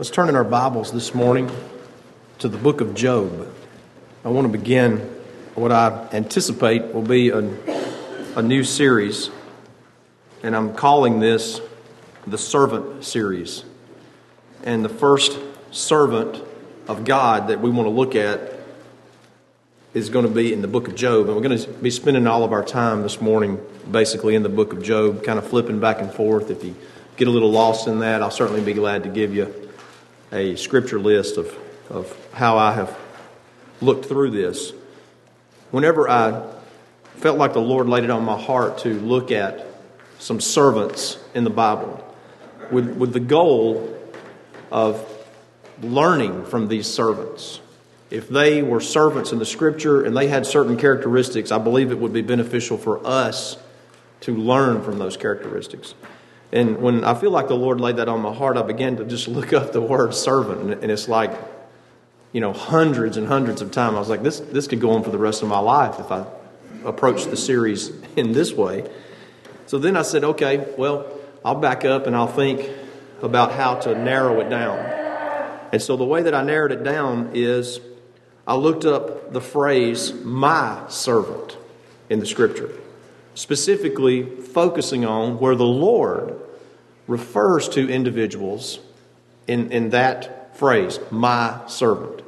Let's turn in our Bibles this morning to the book of Job. I want to begin what I anticipate will be a, a new series, and I'm calling this the Servant Series. And the first servant of God that we want to look at is going to be in the book of Job. And we're going to be spending all of our time this morning basically in the book of Job, kind of flipping back and forth. If you get a little lost in that, I'll certainly be glad to give you a scripture list of, of how I have looked through this. Whenever I felt like the Lord laid it on my heart to look at some servants in the Bible with, with the goal of learning from these servants. If they were servants in the scripture and they had certain characteristics, I believe it would be beneficial for us to learn from those characteristics. And when I feel like the Lord laid that on my heart, I began to just look up the word servant, and it's like, you know, hundreds and hundreds of times. I was like, this, this could go on for the rest of my life if I approach the series in this way. So then I said, okay, well, I'll back up and I'll think about how to narrow it down. And so the way that I narrowed it down is I looked up the phrase, my servant, in the scripture specifically focusing on where the Lord refers to individuals in, in that phrase, my servant.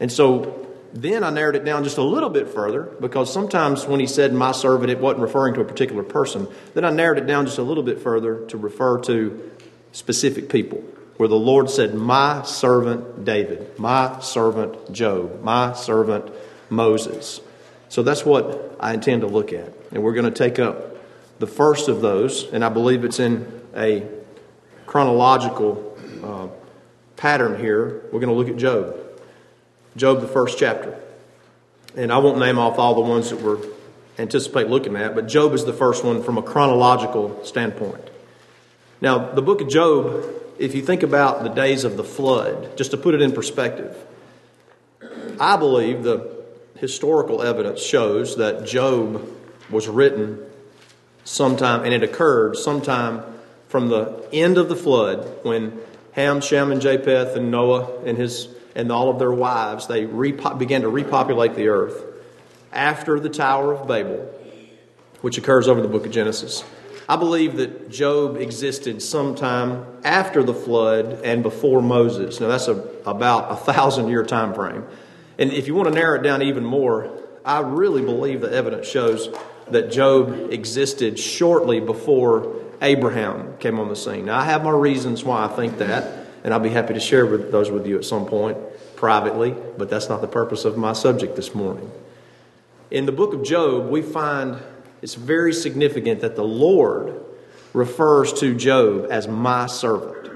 And so then I narrowed it down just a little bit further because sometimes when he said my servant, it wasn't referring to a particular person. Then I narrowed it down just a little bit further to refer to specific people, where the Lord said, My servant David, my servant Job, my servant Moses. So that's what I intend to look at. And we're going to take up the first of those, and I believe it's in a chronological uh, pattern here. We're going to look at Job. Job, the first chapter. And I won't name off all the ones that we're anticipate looking at, but Job is the first one from a chronological standpoint. Now, the book of Job, if you think about the days of the flood, just to put it in perspective, I believe the historical evidence shows that Job was written sometime, and it occurred sometime from the end of the flood when Ham, Shem, and Japheth, and Noah and his and all of their wives they repo- began to repopulate the earth after the Tower of Babel, which occurs over the book of Genesis. I believe that Job existed sometime after the flood and before Moses. Now that's a, about a thousand year time frame. And if you want to narrow it down even more, I really believe the evidence shows that Job existed shortly before Abraham came on the scene. Now, I have my reasons why I think that, and I'll be happy to share with those with you at some point privately, but that's not the purpose of my subject this morning. In the book of Job, we find it's very significant that the Lord refers to Job as my servant.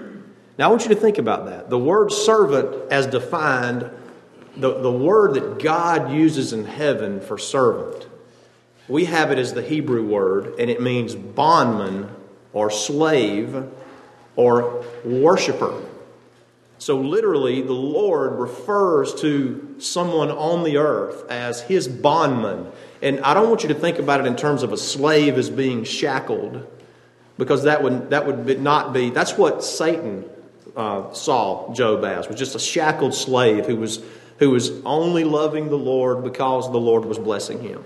Now, I want you to think about that. The word servant, as defined the, the word that God uses in heaven for servant, we have it as the Hebrew word, and it means bondman or slave or worshiper. So, literally, the Lord refers to someone on the earth as his bondman. And I don't want you to think about it in terms of a slave as being shackled, because that would, that would not be, that's what Satan uh, saw Job as, was just a shackled slave who was who was only loving the Lord because the Lord was blessing him.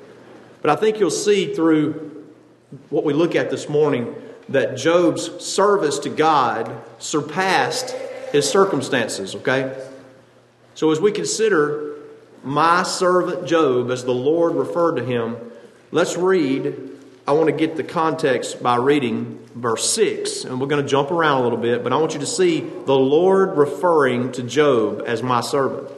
But I think you'll see through what we look at this morning that Job's service to God surpassed his circumstances, okay? So as we consider my servant Job as the Lord referred to him, let's read. I want to get the context by reading verse 6. And we're going to jump around a little bit, but I want you to see the Lord referring to Job as my servant.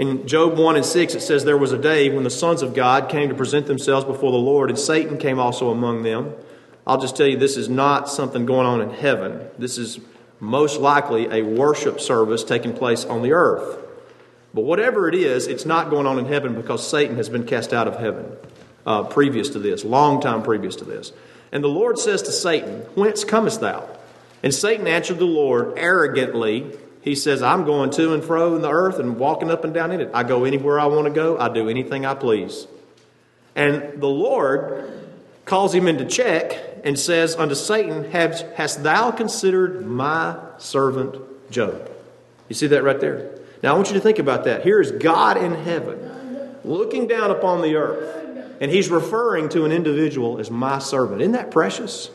In Job 1 and 6, it says, There was a day when the sons of God came to present themselves before the Lord, and Satan came also among them. I'll just tell you, this is not something going on in heaven. This is most likely a worship service taking place on the earth. But whatever it is, it's not going on in heaven because Satan has been cast out of heaven uh, previous to this, long time previous to this. And the Lord says to Satan, Whence comest thou? And Satan answered the Lord arrogantly, he says, I'm going to and fro in the earth and walking up and down in it. I go anywhere I want to go, I do anything I please. And the Lord calls him into check and says unto Satan, Hast thou considered my servant Job. You see that right there? Now I want you to think about that. Here is God in heaven looking down upon the earth, and he's referring to an individual as my servant. Isn't that precious?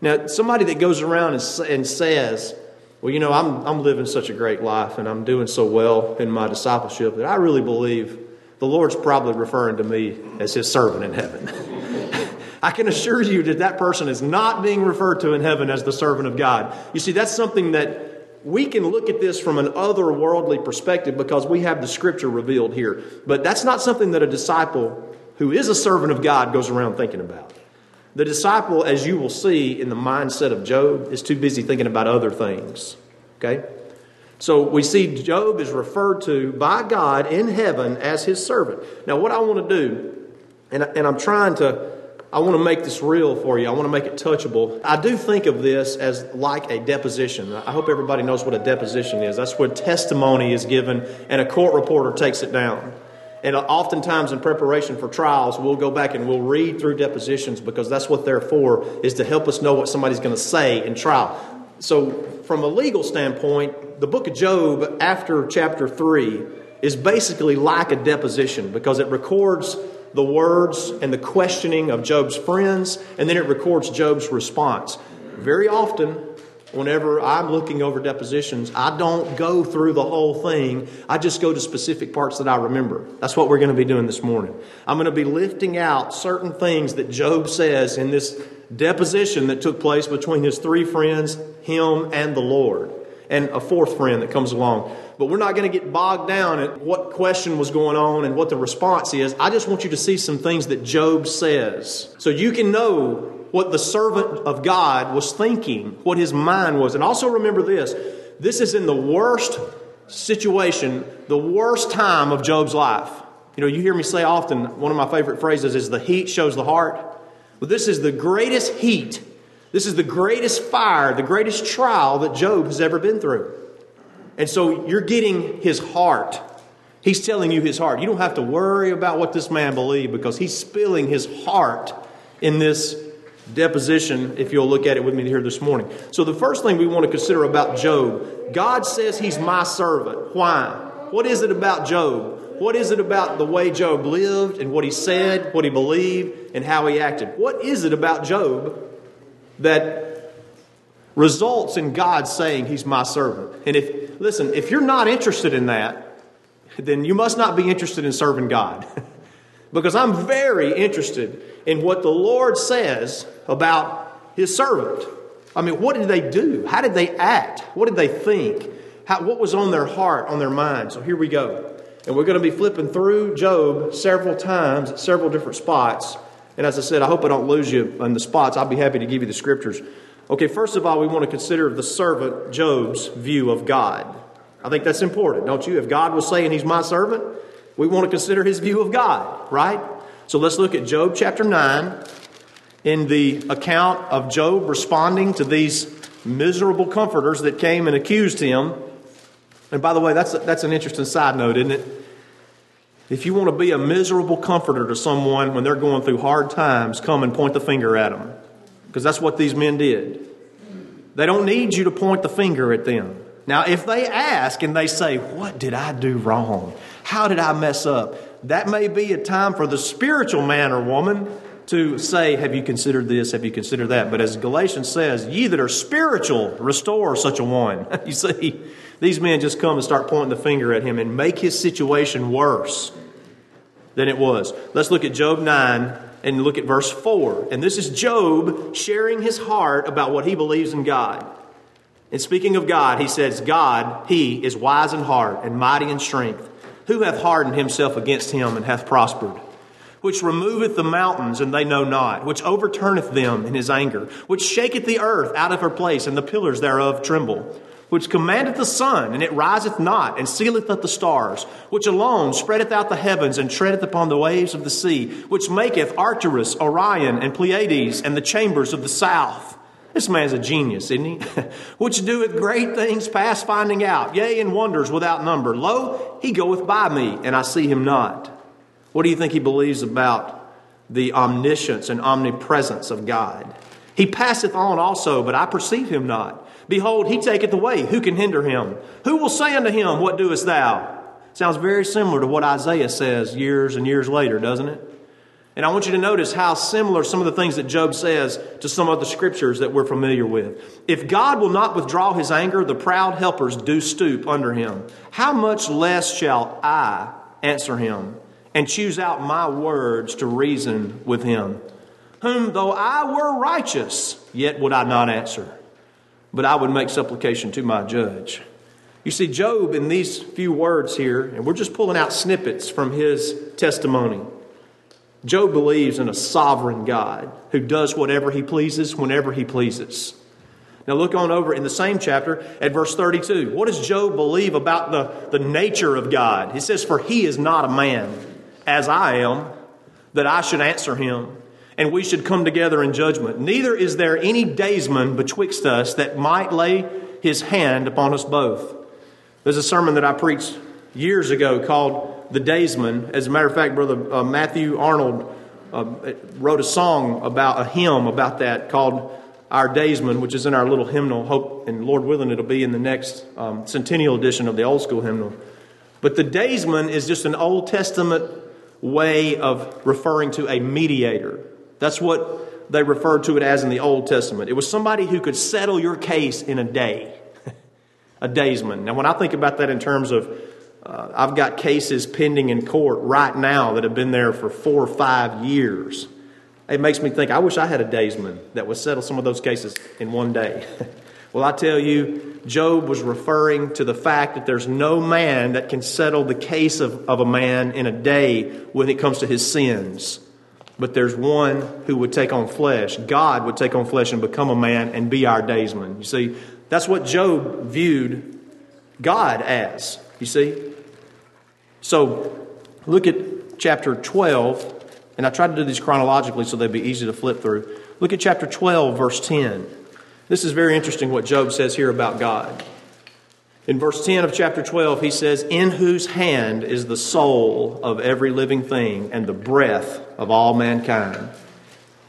Now, somebody that goes around and, says, Well, you know, I'm, I'm living such a great life and I'm doing so well in my discipleship that I really believe the Lord's probably referring to me as his servant in heaven. I can assure you that that person is not being referred to in heaven as the servant of God. You see, that's something that we can look at this from an otherworldly perspective because we have the scripture revealed here. But that's not something that a disciple who is a servant of God goes around thinking about. The disciple, as you will see in the mindset of Job, is too busy thinking about other things. Okay? So we see Job is referred to by God in heaven as his servant. Now, what I want to do, and, and I'm trying to, I want to make this real for you. I want to make it touchable. I do think of this as like a deposition. I hope everybody knows what a deposition is. That's where testimony is given and a court reporter takes it down. And oftentimes in preparation for trials, we'll go back and we'll read through depositions because that's what they're for, is to help us know what somebody's going to say in trial. So, from a legal standpoint, the book of Job after chapter 3 is basically like a deposition because it records the words and the questioning of Job's friends, and then it records Job's response. Very often, whenever I'm looking over depositions, I don't go through the whole thing. I just go to specific parts that I remember. That's what we're going to be doing this morning. I'm going to be lifting out certain things that Job says in this deposition that took place between his three friends, him, and the Lord, and a fourth friend that comes along. But we're not going to get bogged down at what question was going on and what the response is. I just want you to see some things that Job says so you can know what the servant of God was thinking, what his mind was. And also remember this this is in the worst situation, the worst time of Job's life. You know, you hear me say often, one of my favorite phrases is the heat shows the heart. Well, this is the greatest heat, this is the greatest fire, the greatest trial that Job has ever been through. And so you're getting his heart. He's telling you his heart. You don't have to worry about what this man believed because he's spilling his heart in this deposition, if you'll look at it with me here this morning. So, the first thing we want to consider about Job God says he's my servant. Why? What is it about Job? What is it about the way Job lived and what he said, what he believed, and how he acted? What is it about Job that results in God saying he's my servant? And if, listen, if you're not interested in that, then you must not be interested in serving God. because I'm very interested in what the Lord says about his servant. I mean, what did they do? How did they act? What did they think? How, what was on their heart, on their mind? So here we go. And we're going to be flipping through Job several times at several different spots. And as I said, I hope I don't lose you on the spots. I'll be happy to give you the scriptures. Okay, first of all, we want to consider the servant Job's view of God. I think that's important, don't you? If God was saying he's my servant, we want to consider his view of God, right? So let's look at Job chapter 9 in the account of Job responding to these miserable comforters that came and accused him. And by the way, that's, that's an interesting side note, isn't it? If you want to be a miserable comforter to someone when they're going through hard times, come and point the finger at them. Because that's what these men did. They don't need you to point the finger at them. Now, if they ask and they say, What did I do wrong? How did I mess up? That may be a time for the spiritual man or woman to say, Have you considered this? Have you considered that? But as Galatians says, Ye that are spiritual, restore such a one. you see, these men just come and start pointing the finger at him and make his situation worse than it was. Let's look at Job 9 and look at verse 4. And this is Job sharing his heart about what he believes in God. And speaking of God, he says, God, he is wise in heart and mighty in strength who hath hardened himself against him and hath prospered? Which removeth the mountains, and they know not, which overturneth them in his anger, which shaketh the earth out of her place, and the pillars thereof tremble, which commandeth the sun, and it riseth not, and sealeth up the stars, which alone spreadeth out the heavens, and treadeth upon the waves of the sea, which maketh Arcturus, Orion, and Pleiades, and the chambers of the south this man's a genius, isn't he? Which doeth great things past finding out, yea, and wonders without number. Lo, he goeth by me, and I see him not. What do you think he believes about the omniscience and omnipresence of God? He passeth on also, but I perceive him not. Behold, he taketh away. Who can hinder him? Who will say unto him, What doest thou? Sounds very similar to what Isaiah says years and years later, doesn't it? And I want you to notice how similar some of the things that Job says to some of the scriptures that we're familiar with. If God will not withdraw his anger, the proud helpers do stoop under him. How much less shall I answer him and choose out my words to reason with him? Whom though I were righteous, yet would I not answer, but I would make supplication to my judge. You see, Job, in these few words here, and we're just pulling out snippets from his testimony. Job believes in a sovereign God who does whatever he pleases whenever he pleases. Now, look on over in the same chapter at verse 32. What does Job believe about the, the nature of God? He says, For he is not a man, as I am, that I should answer him, and we should come together in judgment. Neither is there any daysman betwixt us that might lay his hand upon us both. There's a sermon that I preached years ago called the Daysman. As a matter of fact, Brother uh, Matthew Arnold uh, wrote a song about a hymn about that called Our Daysman, which is in our little hymnal. Hope and Lord willing, it'll be in the next um, centennial edition of the old school hymnal. But the Daysman is just an Old Testament way of referring to a mediator. That's what they referred to it as in the Old Testament. It was somebody who could settle your case in a day. a daysman. Now, when I think about that in terms of uh, I've got cases pending in court right now that have been there for four or five years. It makes me think, I wish I had a daysman that would settle some of those cases in one day. well, I tell you, Job was referring to the fact that there's no man that can settle the case of, of a man in a day when it comes to his sins. But there's one who would take on flesh. God would take on flesh and become a man and be our daysman. You see, that's what Job viewed God as. You see? So look at chapter 12, and I tried to do these chronologically so they'd be easy to flip through. Look at chapter 12, verse 10. This is very interesting what Job says here about God. In verse 10 of chapter 12, he says, In whose hand is the soul of every living thing and the breath of all mankind.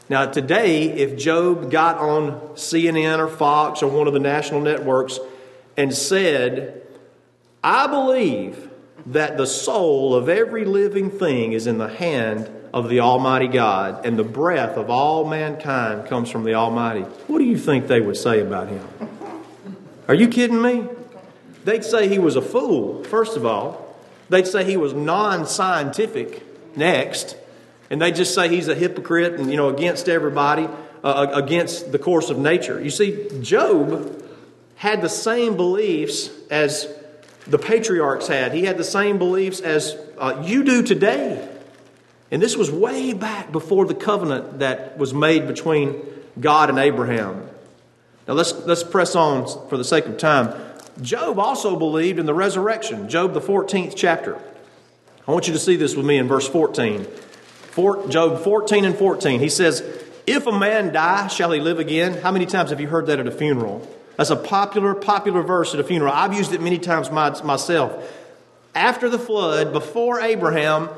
Now, today, if Job got on CNN or Fox or one of the national networks and said, I believe that the soul of every living thing is in the hand of the Almighty God, and the breath of all mankind comes from the Almighty. What do you think they would say about him? Are you kidding me? They'd say he was a fool, first of all. They'd say he was non scientific, next. And they just say he's a hypocrite and, you know, against everybody, uh, against the course of nature. You see, Job had the same beliefs as the patriarchs had. He had the same beliefs as uh, you do today. And this was way back before the covenant that was made between God and Abraham. Now let's, let's press on for the sake of time. Job also believed in the resurrection. Job, the 14th chapter. I want you to see this with me in verse 14. For, Job 14 and 14. He says, If a man die, shall he live again? How many times have you heard that at a funeral? That's a popular, popular verse at a funeral. I've used it many times my, myself. After the flood, before Abraham,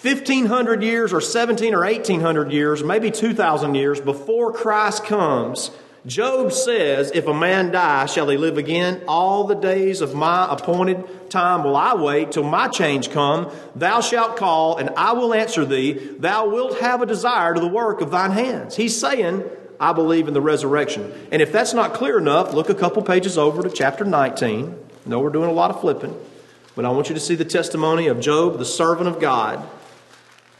1500 years or 17 or 1800 years, maybe 2000 years before Christ comes, Job says, If a man die, shall he live again? All the days of my appointed time will I wait till my change come. Thou shalt call, and I will answer thee. Thou wilt have a desire to the work of thine hands. He's saying, I believe in the resurrection. And if that's not clear enough, look a couple pages over to chapter 19. I know we're doing a lot of flipping, but I want you to see the testimony of Job, the servant of God.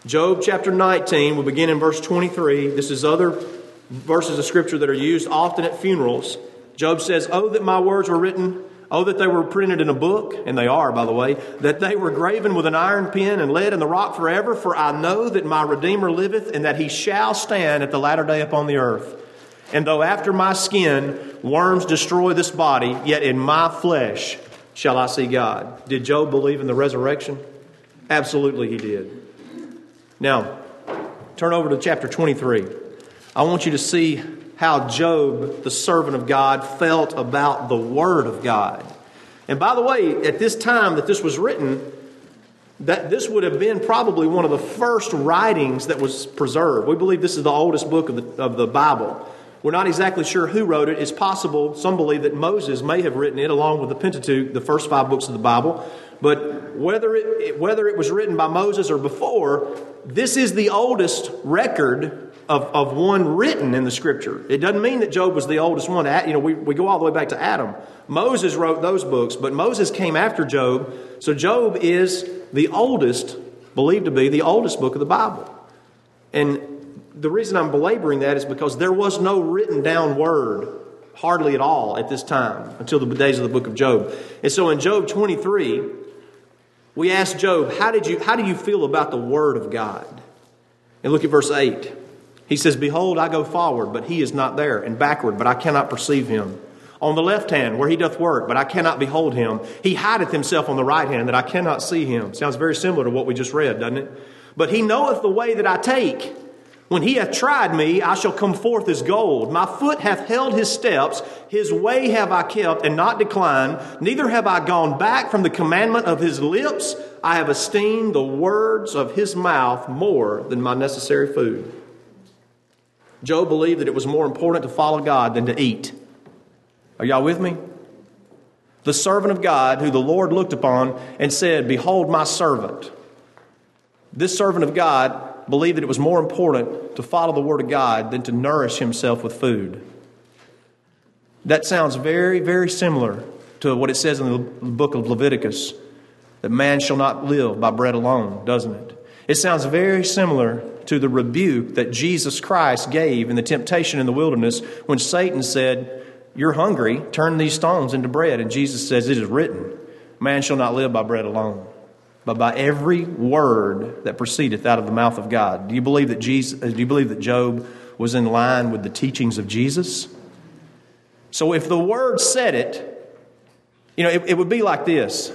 Job chapter 19, we'll begin in verse 23. This is other verses of scripture that are used often at funerals. Job says, Oh, that my words were written Oh, that they were printed in a book, and they are, by the way, that they were graven with an iron pen and lead in the rock forever, for I know that my Redeemer liveth, and that he shall stand at the latter day upon the earth. And though after my skin worms destroy this body, yet in my flesh shall I see God. Did Job believe in the resurrection? Absolutely, he did. Now, turn over to chapter 23. I want you to see how Job, the servant of God, felt about the Word of God. And by the way, at this time that this was written, that this would have been probably one of the first writings that was preserved. We believe this is the oldest book of the, of the Bible. We're not exactly sure who wrote it. It's possible, some believe that Moses may have written it along with the Pentateuch, the first five books of the Bible. But whether it, whether it was written by Moses or before, this is the oldest record of, of one written in the scripture. It doesn't mean that Job was the oldest one. You know, we, we go all the way back to Adam. Moses wrote those books, but Moses came after Job. So Job is the oldest, believed to be the oldest book of the Bible. And the reason I'm belaboring that is because there was no written down word hardly at all at this time until the days of the book of Job. And so in Job 23, we ask Job, how, did you, how do you feel about the word of God? And look at verse 8. He says, Behold, I go forward, but he is not there, and backward, but I cannot perceive him. On the left hand, where he doth work, but I cannot behold him. He hideth himself on the right hand, that I cannot see him. Sounds very similar to what we just read, doesn't it? But he knoweth the way that I take. When he hath tried me, I shall come forth as gold. My foot hath held his steps. His way have I kept and not declined. Neither have I gone back from the commandment of his lips. I have esteemed the words of his mouth more than my necessary food. Job believed that it was more important to follow God than to eat. Are y'all with me? The servant of God, who the Lord looked upon and said, Behold my servant. This servant of God believed that it was more important to follow the Word of God than to nourish himself with food. That sounds very, very similar to what it says in the book of Leviticus that man shall not live by bread alone, doesn't it? It sounds very similar to the rebuke that Jesus Christ gave in the temptation in the wilderness when Satan said, You're hungry, turn these stones into bread. And Jesus says, It is written, Man shall not live by bread alone, but by every word that proceedeth out of the mouth of God. Do you believe that Jesus uh, do you believe that Job was in line with the teachings of Jesus? So if the word said it, you know, it, it would be like this.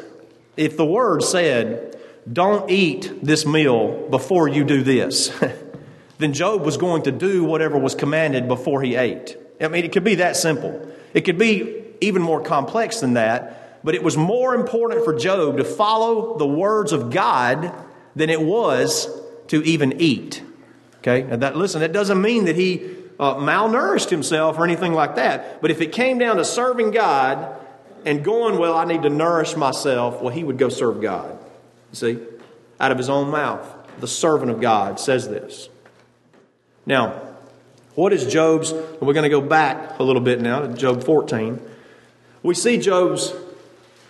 If the word said, don't eat this meal before you do this. then Job was going to do whatever was commanded before he ate. I mean, it could be that simple. It could be even more complex than that, but it was more important for Job to follow the words of God than it was to even eat. Okay? Now that, listen, that doesn't mean that he uh, malnourished himself or anything like that, but if it came down to serving God and going, well, I need to nourish myself, well, he would go serve God. See? Out of his own mouth, the servant of God says this. Now, what is Job's? We're going to go back a little bit now to Job 14. We see Job's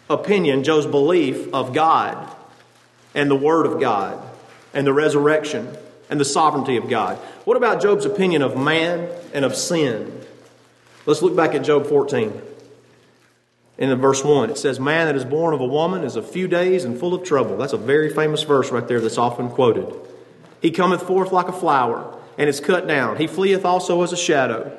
opinion, Job's belief of God and the Word of God and the resurrection and the sovereignty of God. What about Job's opinion of man and of sin? Let's look back at Job 14 in verse 1. It says, Man that is born of a woman is a few days and full of trouble. That's a very famous verse right there that's often quoted. He cometh forth like a flower, and is cut down. He fleeth also as a shadow,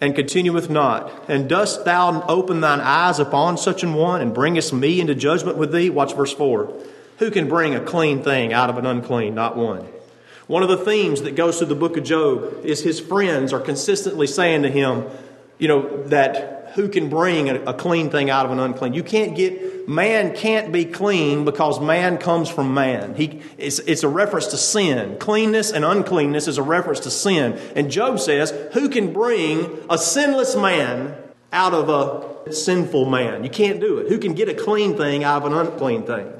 and continueth not. And dost thou open thine eyes upon such an one, and bringest me into judgment with thee? Watch verse 4. Who can bring a clean thing out of an unclean? Not one. One of the themes that goes through the book of Job is his friends are consistently saying to him, you know, that who can bring a, a clean thing out of an unclean. You can't get, man can't be clean because man comes from man. He, it's, it's a reference to sin. Cleanness and uncleanness is a reference to sin. And Job says, who can bring a sinless man out of a sinful man? You can't do it. Who can get a clean thing out of an unclean thing?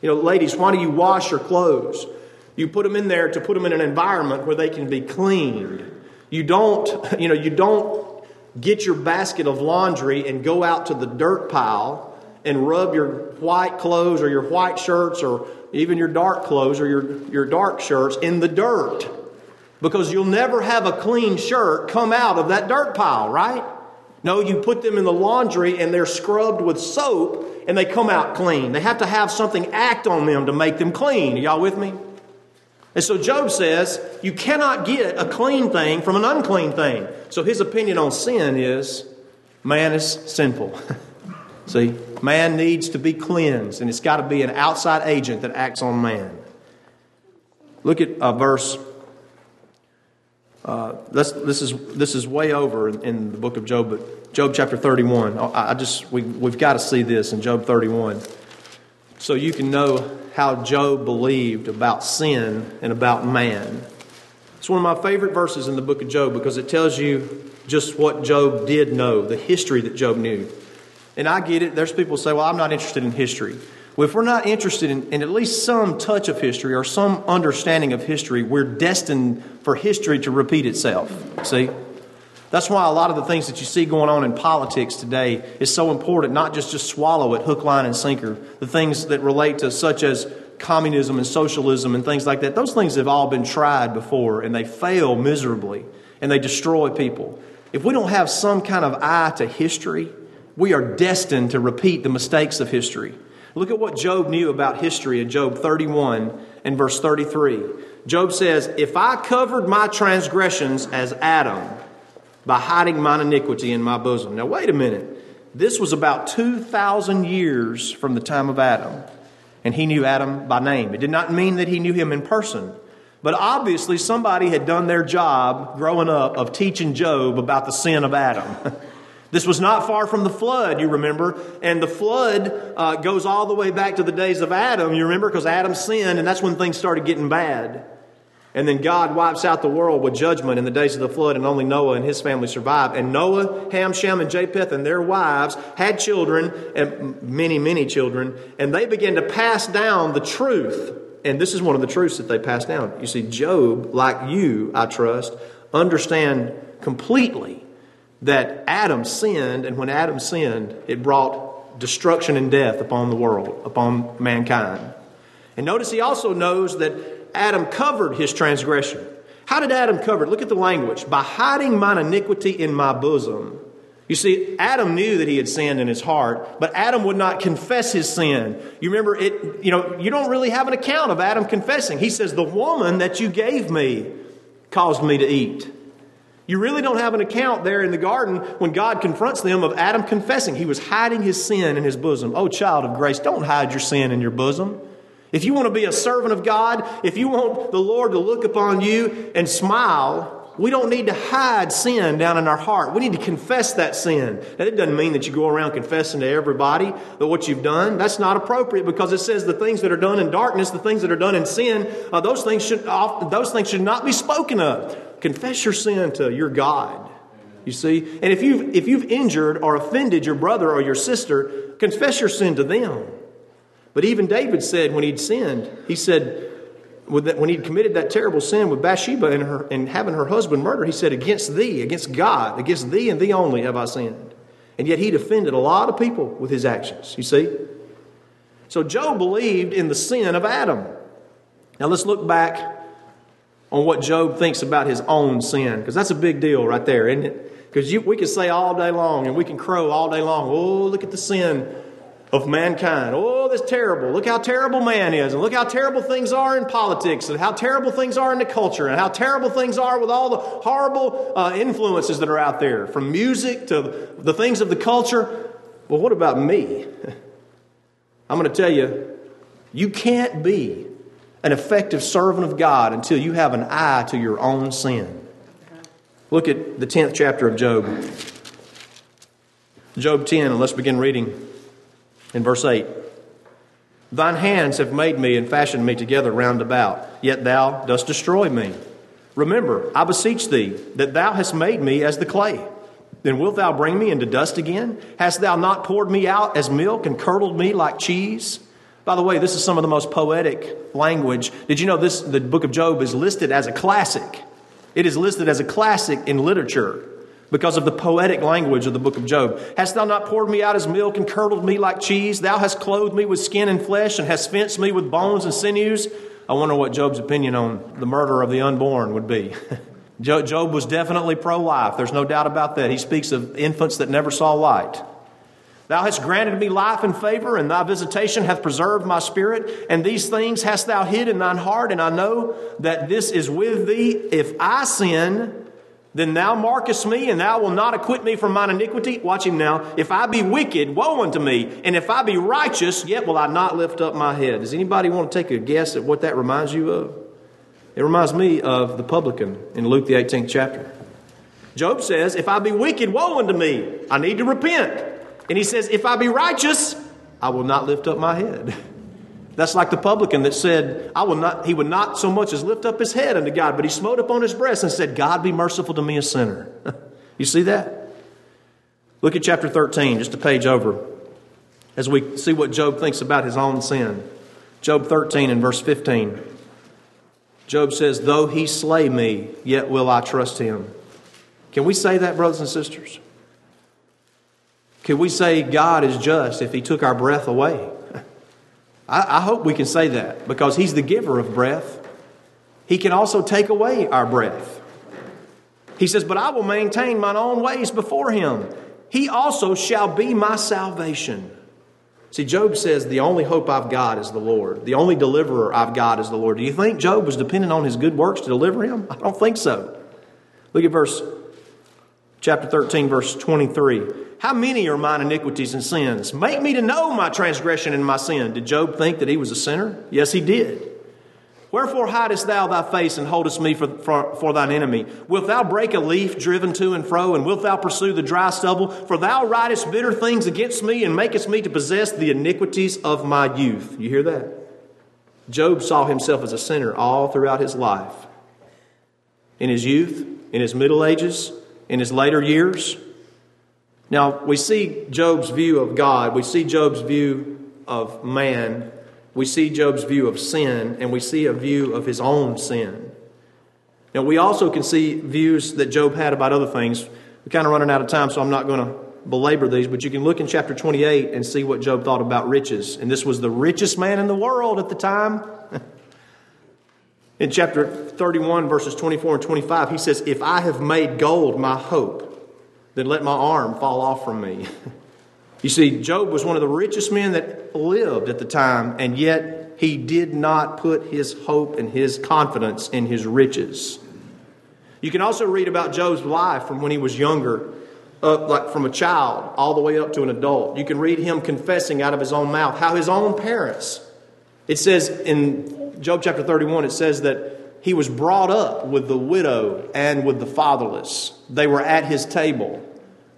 You know, ladies, why do you wash your clothes? You put them in there to put them in an environment where they can be cleaned. You don't, you know, you don't get your basket of laundry and go out to the dirt pile and rub your white clothes or your white shirts or even your dark clothes or your, your dark shirts in the dirt. Because you'll never have a clean shirt come out of that dirt pile, right? No, you put them in the laundry and they're scrubbed with soap and they come out clean. They have to have something act on them to make them clean. Are y'all with me? And so Job says, you cannot get a clean thing from an unclean thing. So his opinion on sin is man is sinful. See, man needs to be cleansed, and it's got to be an outside agent that acts on man. Look at uh, verse. Uh, this, this, is, this is way over in, in, the book of Job, but Job chapter 31. I, I just we, we've got to see this in Job 31, so you can know how Job believed about sin and about man. It's one of my favorite verses in the book of Job because it tells you just what Job did know, the history that Job knew. And I get it. There's people say, well, I'm not interested in history. Well, if we're not interested in, in, at least some touch of history or some understanding of history, we're destined for history to repeat itself. See? That's why a lot of the things that you see going on in politics today is so important, not just just swallow it hook, line, and sinker. The things that relate to such as communism and socialism and things like that, those things have all been tried before and they fail miserably and they destroy people. If we don't have some kind of eye to history, we are destined to repeat the mistakes of history. Look at what Job knew about history in Job 31 and verse 33. Job says, If I covered my transgressions as Adam by hiding mine iniquity in my bosom. Now, wait a minute. This was about 2,000 years from the time of Adam and he knew Adam by name. It did not mean that he knew him in person. But obviously, somebody had done their job growing up of teaching Job about the sin of Adam. this was not far from the flood, you remember. And the flood uh, goes all the way back to the days of Adam, you remember, because Adam sinned, and that's when things started getting bad. And then God wipes out the world with judgment in the days of the flood, and only Noah and his family survive. And Noah, Ham, Shem, and Japheth and their wives had children, and many, many children, and they began to pass down the truth. And this is one of the truths that they passed down. You see, Job, like you, I trust, understand completely that Adam sinned, and when Adam sinned, it brought destruction and death upon the world, upon mankind. And notice he also knows that Adam covered his transgression. How did Adam cover it? Look at the language. By hiding mine iniquity in my bosom. You see, Adam knew that he had sinned in his heart, but Adam would not confess his sin. You remember it, you know, you don't really have an account of Adam confessing. He says, The woman that you gave me caused me to eat. You really don't have an account there in the garden when God confronts them of Adam confessing. He was hiding his sin in his bosom. Oh, child of grace, don't hide your sin in your bosom. If you want to be a servant of God, if you want the Lord to look upon you and smile, we don't need to hide sin down in our heart. We need to confess that sin. Now, it doesn't mean that you go around confessing to everybody that what you've done. That's not appropriate because it says the things that are done in darkness, the things that are done in sin, uh, those things should those things should not be spoken of. Confess your sin to your God. You see, and if you've if you've injured or offended your brother or your sister, confess your sin to them. But even David said when he'd sinned, he said, when he'd committed that terrible sin with Bathsheba and, her, and having her husband murdered, he said, Against thee, against God, against thee and thee only have I sinned. And yet he'd offended a lot of people with his actions, you see? So Job believed in the sin of Adam. Now let's look back on what Job thinks about his own sin, because that's a big deal right there, isn't it? Because we can say all day long and we can crow all day long, oh, look at the sin of mankind. Oh, that's terrible. Look how terrible man is, and look how terrible things are in politics, and how terrible things are in the culture, and how terrible things are with all the horrible uh, influences that are out there, from music to the things of the culture. Well, what about me? I'm going to tell you, you can't be an effective servant of God until you have an eye to your own sin. Look at the 10th chapter of Job. Job 10, and let's begin reading in verse 8, Thine hands have made me and fashioned me together round about, yet thou dost destroy me. Remember, I beseech thee, that thou hast made me as the clay. Then wilt thou bring me into dust again? Hast thou not poured me out as milk and curdled me like cheese? By the way, this is some of the most poetic language. Did you know this? The book of Job is listed as a classic. It is listed as a classic in literature because of the poetic language of the book of Job. Hast thou not poured me out as milk and curdled me like cheese? Thou hast clothed me with skin and flesh and hast fenced me with bones and sinews. I wonder what Job's opinion on the murder of the unborn would be. Job was definitely pro life. There's no doubt about that. He speaks of infants that never saw light. Thou hast granted me life and favor, and thy visitation hath preserved my spirit. And these things hast thou hid in thine heart, and I know that this is with thee. If I sin, then thou markest me, and thou wilt not acquit me from mine iniquity. Watch him now. If I be wicked, woe unto me. And if I be righteous, yet will I not lift up my head. Does anybody want to take a guess at what that reminds you of? It reminds me of the publican in Luke, the 18th chapter. Job says, If I be wicked, woe unto me. I need to repent. And he says, If I be righteous, I will not lift up my head. That's like the publican that said, I will not, he would not so much as lift up his head unto God, but he smote upon his breast and said, God be merciful to me, a sinner. you see that? Look at chapter 13, just a page over, as we see what Job thinks about his own sin. Job 13 and verse 15. Job says, Though he slay me, yet will I trust him. Can we say that, brothers and sisters? Can we say God is just if he took our breath away? I, I hope we can say that because He's the giver of breath. He can also take away our breath. He says, But I will maintain mine own ways before Him. He also shall be my salvation. See, Job says, The only hope I've got is the Lord. The only deliverer I've got is the Lord. Do you think Job was dependent on his good works to deliver him? I don't think so. Look at verse chapter 13, verse 23. How many are mine iniquities and sins? Make me to know my transgression and my sin. Did Job think that he was a sinner? Yes, he did. Wherefore hidest thou thy face and holdest me for, for, for, thine enemy? Wilt thou break a leaf driven to and fro, and wilt thou pursue the dry stubble? For thou writest bitter things against me, and makest me to possess the iniquities of my youth. You hear that? Job saw himself as a sinner all throughout his life. In his youth, in his middle ages, in his later years, now, we see Job's view of God, we see Job's view of man, we see Job's view of sin, and we see a view of his own sin. Now, we also can see views that Job had about other things. We're kind of running out of time, so I'm not going to belabor these, but you can look in chapter 28 and see what Job thought about riches. And this was the richest man in the world at the time. in chapter 31, verses 24 and 25, he says, If I have made gold my hope, then let my arm fall off from me. you see, Job was one of the richest men that lived at the time, and yet he did not put his hope and his confidence in his riches. You can also read about Job's life from when he was younger, up like from a child all the way up to an adult. You can read him confessing out of his own mouth how his own parents. It says in Job chapter 31, it says that he was brought up with the widow and with the fatherless. They were at his table.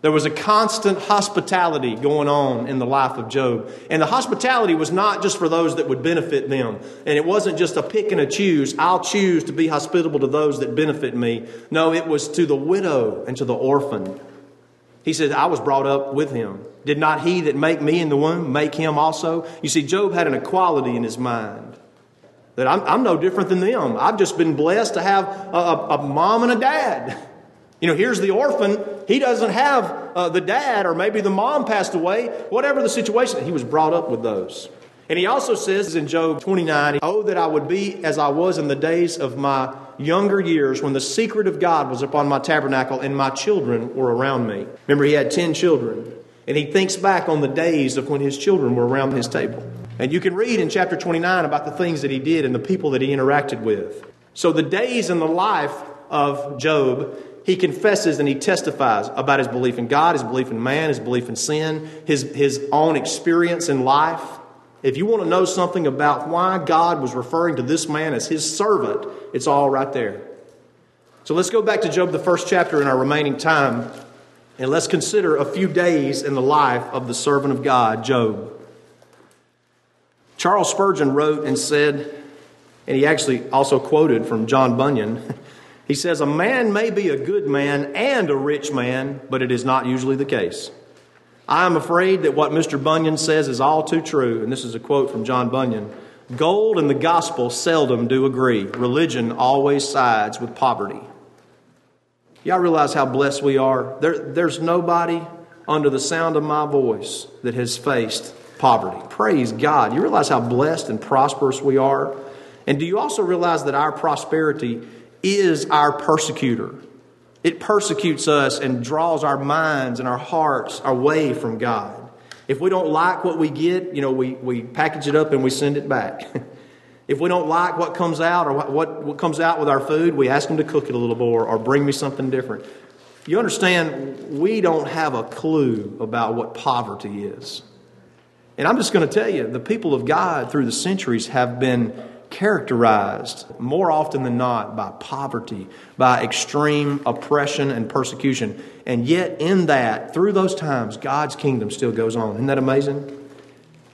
There was a constant hospitality going on in the life of Job. And the hospitality was not just for those that would benefit them. And it wasn't just a pick and a choose. I'll choose to be hospitable to those that benefit me. No, it was to the widow and to the orphan. He said, I was brought up with him. Did not he that make me in the womb make him also? You see, Job had an equality in his mind. That I'm, I'm no different than them. I've just been blessed to have a, a, a mom and a dad. You know, here's the orphan. He doesn't have uh, the dad, or maybe the mom passed away. Whatever the situation, he was brought up with those. And he also says in Job 29, Oh, that I would be as I was in the days of my younger years when the secret of God was upon my tabernacle and my children were around me. Remember, he had 10 children. And he thinks back on the days of when his children were around his table. And you can read in chapter 29 about the things that he did and the people that he interacted with. So the days in the life of Job, he confesses and he testifies about his belief in God, his belief in man, his belief in sin, his, his own experience in life. If you want to know something about why God was referring to this man as his servant, it's all right there. So let's go back to Job, the first chapter, in our remaining time, and let's consider a few days in the life of the servant of God, Job. Charles Spurgeon wrote and said, and he actually also quoted from John Bunyan. He says, A man may be a good man and a rich man, but it is not usually the case. I am afraid that what Mr. Bunyan says is all too true, and this is a quote from John Bunyan. Gold and the gospel seldom do agree. Religion always sides with poverty. Y'all realize how blessed we are? There, there's nobody under the sound of my voice that has faced poverty. Praise God. You realize how blessed and prosperous we are? And do you also realize that our prosperity is our persecutor? It persecutes us and draws our minds and our hearts away from God. If we don't like what we get, you know, we, we package it up and we send it back. if we don't like what comes out or what, what comes out with our food, we ask them to cook it a little more or bring me something different. You understand, we don't have a clue about what poverty is. And I'm just going to tell you, the people of God through the centuries have been characterized more often than not by poverty, by extreme oppression and persecution. And yet, in that, through those times, God's kingdom still goes on. Isn't that amazing?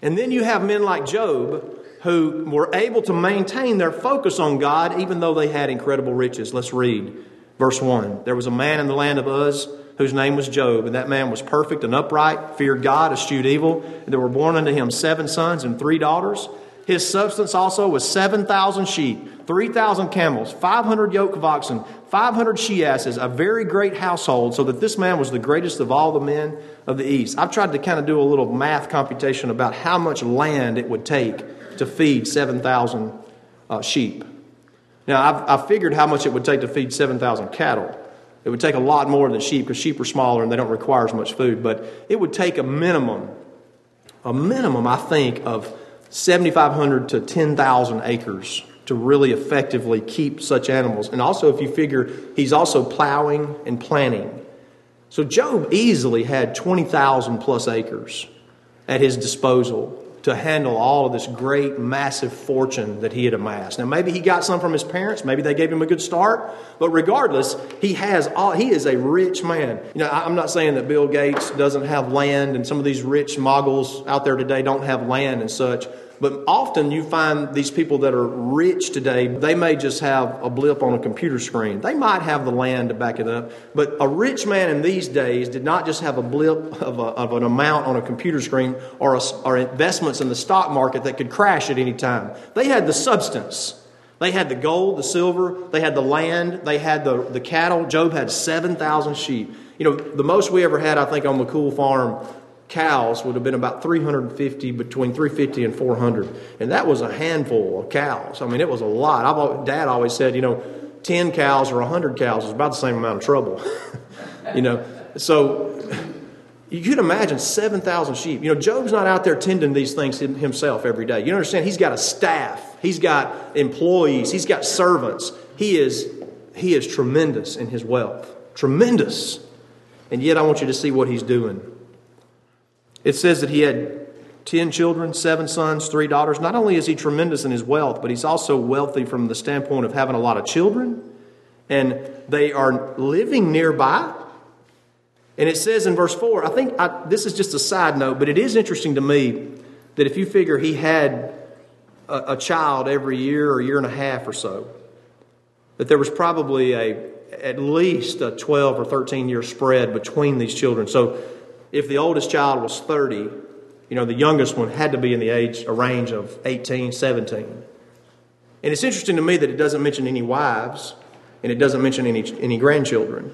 And then you have men like Job who were able to maintain their focus on God even though they had incredible riches. Let's read verse 1. There was a man in the land of Uz whose name was Job, and that man was perfect and upright, feared God, eschewed evil. And there were born unto him seven sons and three daughters. His substance also was 7,000 sheep, 3,000 camels, 500 yoke of oxen, 500 she asses, a very great household, so that this man was the greatest of all the men of the East. I've tried to kind of do a little math computation about how much land it would take to feed 7,000 uh, sheep. Now, I've, I've figured how much it would take to feed 7,000 cattle. It would take a lot more than sheep because sheep are smaller and they don't require as much food, but it would take a minimum, a minimum, I think, of 7,500 to 10,000 acres to really effectively keep such animals. And also, if you figure he's also plowing and planting. So, Job easily had 20,000 plus acres at his disposal to handle all of this great, massive fortune that he had amassed. Now, maybe he got some from his parents. Maybe they gave him a good start. But regardless, he has all, he is a rich man. You know, I'm not saying that Bill Gates doesn't have land and some of these rich moguls out there today don't have land and such. But often you find these people that are rich today, they may just have a blip on a computer screen. They might have the land to back it up. But a rich man in these days did not just have a blip of, a, of an amount on a computer screen or, a, or investments in the stock market that could crash at any time. They had the substance. They had the gold, the silver, they had the land, they had the, the cattle. Job had 7,000 sheep. You know, the most we ever had, I think, on McCool Farm cows would have been about 350, between 350 and 400. And that was a handful of cows. I mean, it was a lot. I've, Dad always said, you know, 10 cows or 100 cows is about the same amount of trouble. you know, so you could imagine 7,000 sheep. You know, Job's not out there tending these things himself every day. You understand? He's got a staff, he's got employees, he's got servants. He is, he is tremendous in his wealth. Tremendous. And yet, I want you to see what he's doing. It says that he had 10 children, seven sons, three daughters. Not only is he tremendous in his wealth, but he's also wealthy from the standpoint of having a lot of children, and they are living nearby. And it says in verse 4, I think I, this is just a side note, but it is interesting to me that if you figure he had a, a child every year or year and a half or so, that there was probably a at least a 12 or 13 year spread between these children. So if the oldest child was 30, you know, the youngest one had to be in the age, a range of 18, 17. And it's interesting to me that it doesn't mention any wives and it doesn't mention any, any grandchildren.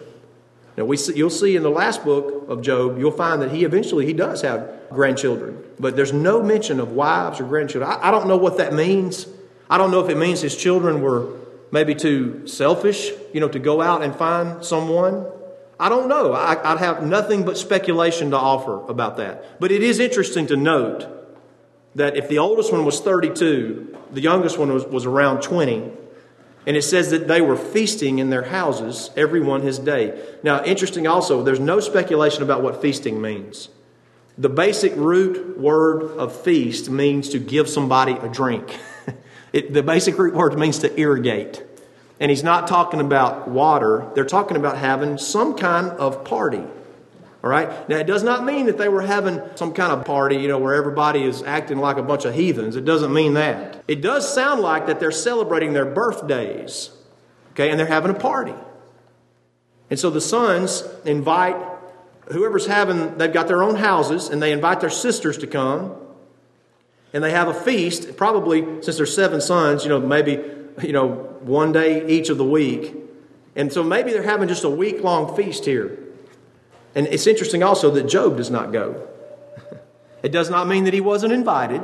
Now, we see, you'll see in the last book of Job, you'll find that he eventually he does have grandchildren, but there's no mention of wives or grandchildren. I, I don't know what that means. I don't know if it means his children were maybe too selfish, you know, to go out and find someone I don't know. I, would have nothing but speculation to offer about that. But it is interesting to note that if the oldest one was 32, the youngest one was, was around 20, and it says that they were feasting in their houses, everyone his day. Now, interesting also, there's no speculation about what feasting means. The basic root word of feast means to give somebody a drink. it, the basic root word means to irrigate. And he's not talking about water, they're talking about having some kind of party. All right? Now, it does not mean that they were having some kind of party, you know, where everybody is acting like a bunch of heathens. It doesn't mean that. It does sound like that they're celebrating their birthdays, okay, and they're having a party. And so the sons invite whoever's having, they've got their own houses, and they invite their sisters to come, and they have a feast. Probably, since there's seven sons, you know, maybe you know, one day each of the week. And so maybe they're having just a week long feast here. And it's interesting also that Job does not go. It does not mean that he wasn't invited,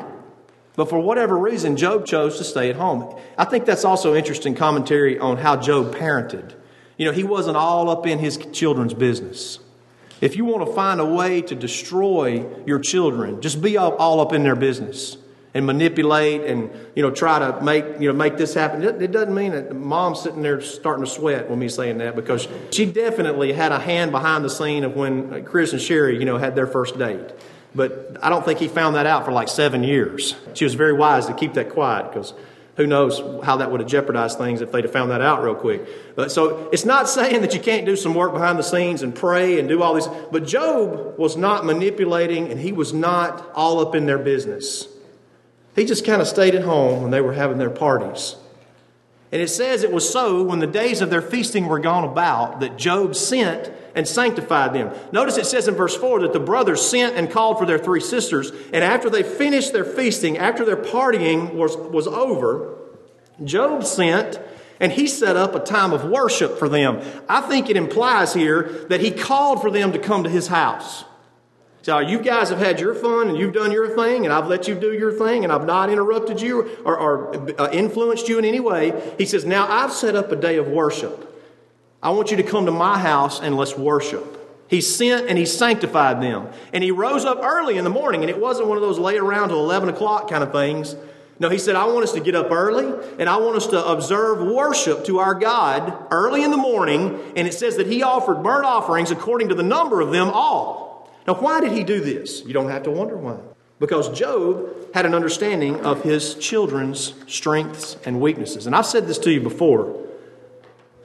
but for whatever reason, Job chose to stay at home. I think that's also interesting commentary on how Job parented. You know, he wasn't all up in his children's business. If you want to find a way to destroy your children, just be all up in their business and manipulate and you know try to make you know make this happen. It, doesn't mean that mom's sitting there starting to sweat when me saying that because she definitely had a hand behind the scene of when Chris and Sherry you know had their first date. But I don't think he found that out for like seven years. She was very wise to keep that quiet because who knows how that would have jeopardized things if they'd have found that out real quick. But so it's not saying that you can't do some work behind the scenes and pray and do all these. But Job was not manipulating and he was not all up in their business. He just kind of stayed at home when they were having their parties. And it says it was so when the days of their feasting were gone about that Job sent and sanctified them. Notice it says in verse 4 that the brothers sent and called for their three sisters, and after they finished their feasting, after their partying was, was over, Job sent and he set up a time of worship for them. I think it implies here that he called for them to come to his house. So you guys have had your fun and you've done your thing, and I've let you do your thing, and I've not interrupted you or, or uh, influenced you in any way. He says, Now I've set up a day of worship. I want you to come to my house and let's worship. He sent and he sanctified them. And he rose up early in the morning, and it wasn't one of those lay around till 11 o'clock kind of things. No, he said, I want us to get up early and I want us to observe worship to our God early in the morning. And it says that he offered burnt offerings according to the number of them all. Now, why did he do this? You don't have to wonder why. Because Job had an understanding of his children's strengths and weaknesses. And I've said this to you before.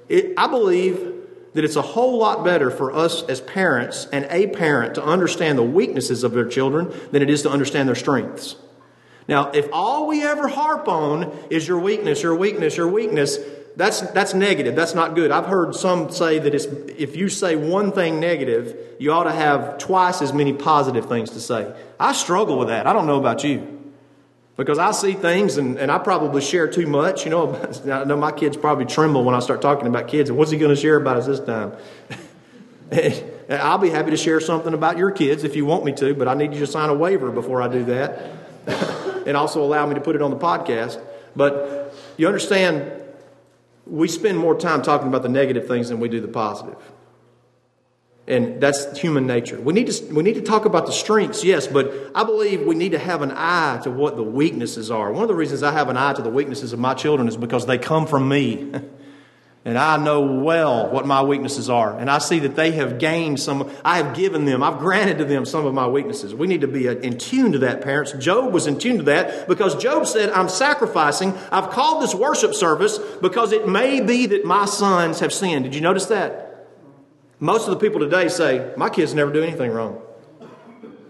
It, I believe that it's a whole lot better for us as parents and a parent to understand the weaknesses of their children than it is to understand their strengths. Now, if all we ever harp on is your weakness, your weakness, your weakness, that's, that's negative. That's not good. I've heard some say that if you say one thing negative, you ought to have twice as many positive things to say. I struggle with that. I don't know about you. Because I see things and, and I probably share too much. You know, I know my kids probably tremble when I start talking about kids. And what's he going to share about us this time? I'll be happy to share something about your kids if you want me to, but I need you to sign a waiver before I do that. and also allow me to put it on the podcast. But you understand, we spend more time talking about the negative things than we do the positive. And that's human nature. We need, to, we need to talk about the strengths, yes, but I believe we need to have an eye to what the weaknesses are. One of the reasons I have an eye to the weaknesses of my children is because they come from me. And I know well what my weaknesses are. And I see that they have gained some, I have given them, I've granted to them some of my weaknesses. We need to be uh, in tune to that, parents. Job was in tune to that because Job said, I'm sacrificing. I've called this worship service because it may be that my sons have sinned. Did you notice that? Most of the people today say, My kids never do anything wrong.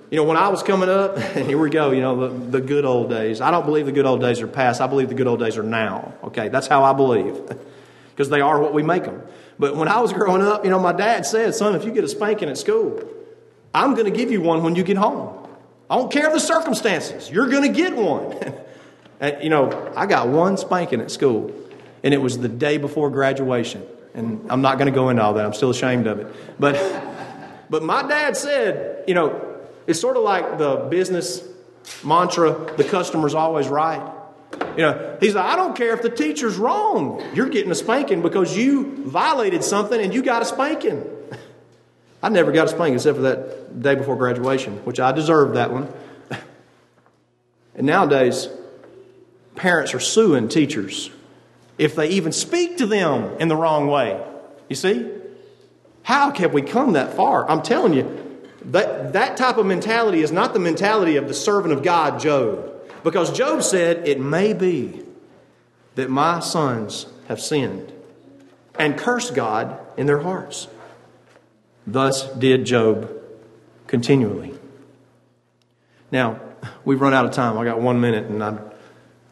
You know, when I was coming up, here we go, you know, the, the good old days. I don't believe the good old days are past. I believe the good old days are now. Okay, that's how I believe. because they are what we make them. But when I was growing up, you know, my dad said, son, if you get a spanking at school, I'm going to give you one when you get home. I don't care the circumstances. You're going to get one. and, you know, I got one spanking at school, and it was the day before graduation. And I'm not going to go into all that. I'm still ashamed of it. But, but my dad said, you know, it's sort of like the business mantra the customer's always right. You know, he's like, I don't care if the teacher's wrong. You're getting a spanking because you violated something and you got a spanking. I never got a spanking except for that day before graduation, which I deserved that one. And nowadays, parents are suing teachers if they even speak to them in the wrong way. You see? How can we come that far? I'm telling you, that, that type of mentality is not the mentality of the servant of God, Job. Because Job said, It may be that my sons have sinned and cursed God in their hearts. Thus did Job continually. Now, we've run out of time. I got one minute, and I,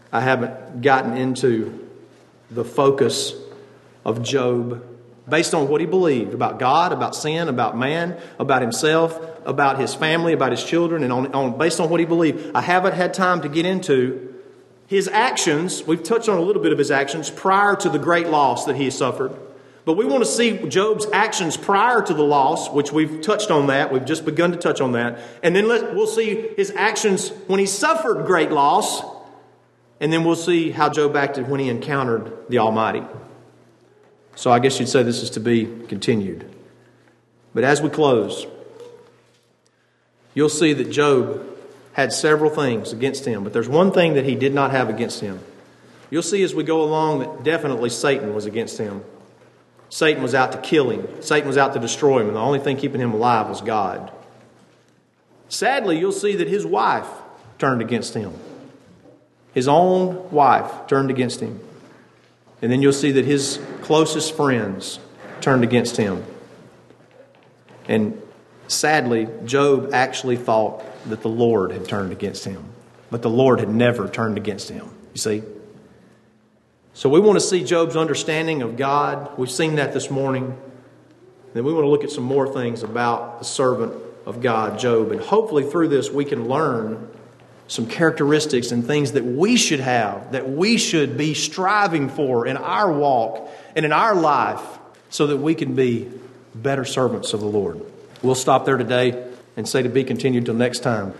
I haven't gotten into the focus of Job based on what he believed about God, about sin, about man, about himself, about his family, about his children, and on, on, based on what he believed. I haven't had time to get into his actions. We've touched on a little bit of his actions prior to the great loss that he suffered. But we want to see Job's actions prior to the loss, which we've touched on that. We've just begun to touch on that. And then let, we'll see his actions when he suffered great loss. And then we'll see how Job acted when he encountered the Almighty. So I guess you'd say this is to be continued. But as we close, you'll see that Job had several things against him, but there's one thing that he did not have against him. You'll see as we go along that definitely Satan was against him. Satan was out to kill him, Satan was out to destroy him, and the only thing keeping him alive was God. Sadly, you'll see that his wife turned against him. His own wife turned against him. And then you'll see that his closest friends turned against him. And sadly, Job actually thought that the Lord had turned against him. but the Lord had never turned against him. You see? So we want to see Job's understanding of God. We've seen that this morning. Then we want to look at some more things about the servant of God, Job. And hopefully through this we can learn some characteristics and things that we should have, that we should be striving for in our walk and in our life so that we can be better servants of the Lord. We'll stop there today and say to be continued till next time.